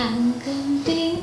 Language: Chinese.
寒更冰